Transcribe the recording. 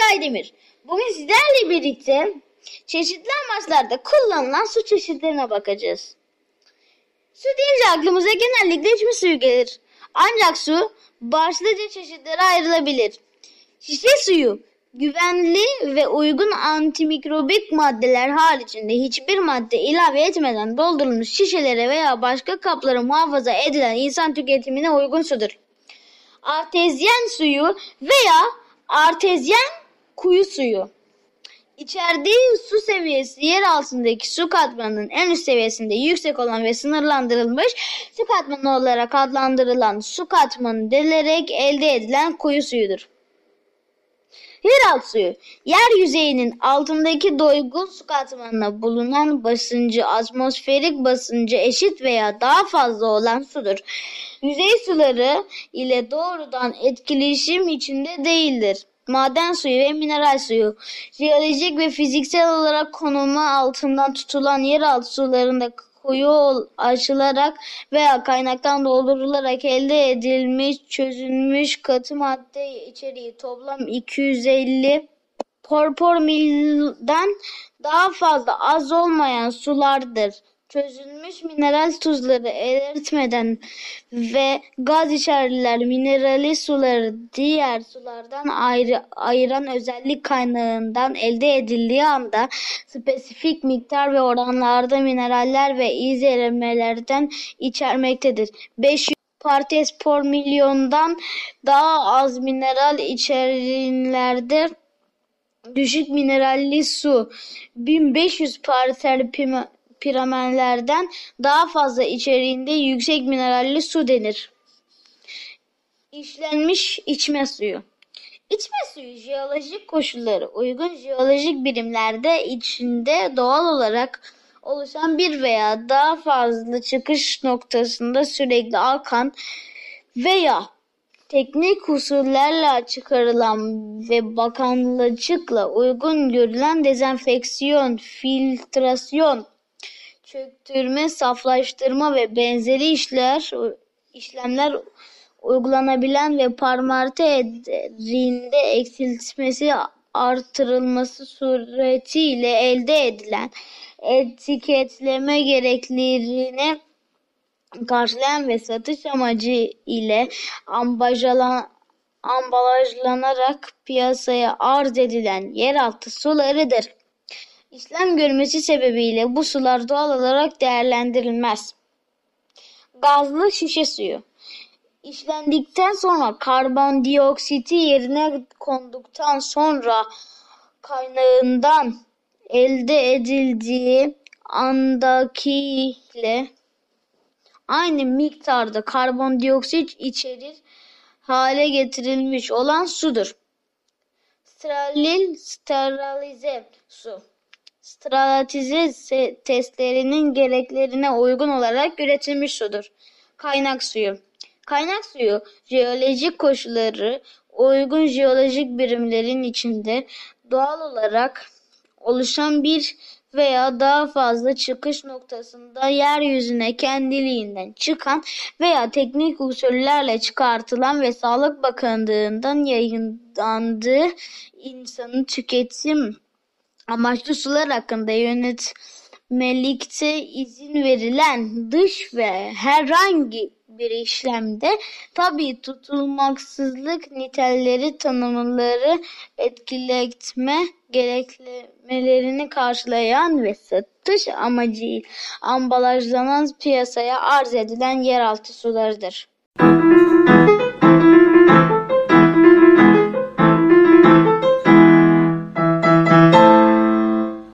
Çaydemir. Bugün sizlerle birlikte çeşitli amaçlarda kullanılan su çeşitlerine bakacağız. Su deyince aklımıza genellikle içme suyu gelir. Ancak su başlıca çeşitlere ayrılabilir. Şişe suyu güvenli ve uygun antimikrobik maddeler haricinde hiçbir madde ilave etmeden doldurulmuş şişelere veya başka kaplara muhafaza edilen insan tüketimine uygun sudur. Artezyen suyu veya artezyen kuyu suyu. İçerdiği su seviyesi yer altındaki su katmanının en üst seviyesinde yüksek olan ve sınırlandırılmış su katmanı olarak adlandırılan su katmanı delilerek elde edilen kuyu suyudur. Yeraltı suyu, yer yüzeyinin altındaki doygun su katmanına bulunan basıncı atmosferik basıncı eşit veya daha fazla olan sudur. Yüzey suları ile doğrudan etkileşim içinde değildir. Maden suyu ve mineral suyu, jeolojik ve fiziksel olarak konumu altından tutulan yeraltı sularında kuyu açılarak veya kaynaktan doldurularak elde edilmiş çözülmüş katı madde içeriği toplam 250 porpor milden daha fazla az olmayan sulardır. Çözülmüş mineral tuzları eritmeden ve gaz içerdiler minerali suları diğer sulardan ayrı, ayıran özellik kaynağından elde edildiği anda spesifik miktar ve oranlarda mineraller ve izlemelerden içermektedir. 500 partes por milyondan daha az mineral içerilerde düşük mineralli su 1500 parsel piramenlerden daha fazla içeriğinde yüksek mineralli su denir. İşlenmiş içme suyu. İçme suyu jeolojik koşulları uygun jeolojik birimlerde içinde doğal olarak oluşan bir veya daha fazla çıkış noktasında sürekli akan veya teknik usullerle çıkarılan ve bakanlıcıkla uygun görülen dezenfeksiyon, filtrasyon, çöktürme, saflaştırma ve benzeri işler işlemler uygulanabilen ve parmarte ederinde eksiltmesi artırılması suretiyle elde edilen etiketleme gereklerini karşılayan ve satış amacı ile ambalajlan, ambalajlanarak piyasaya arz edilen yeraltı sularıdır. İşlem görmesi sebebiyle bu sular doğal olarak değerlendirilmez. Gazlı şişe suyu işlendikten sonra karbondioksiti yerine konduktan sonra kaynağından elde edildiği andakiyle aynı miktarda karbondioksit içerir hale getirilmiş olan sudur. Steril sterilize su. Sterilize testlerinin gereklerine uygun olarak üretilmiş sudur. Kaynak suyu. Kaynak suyu jeolojik koşulları uygun jeolojik birimlerin içinde doğal olarak oluşan bir veya daha fazla çıkış noktasında yeryüzüne kendiliğinden çıkan veya teknik usullerle çıkartılan ve Sağlık Bakanlığı'ndan yayınlandığı insanın tüketim amaçlı sular hakkında yönetmelikte izin verilen dış ve herhangi bir işlemde tabi tutulmaksızlık niteleri tanımları etkiletme gereklemelerini karşılayan ve satış amacıyla ambalajlanan piyasaya arz edilen yeraltı sularıdır.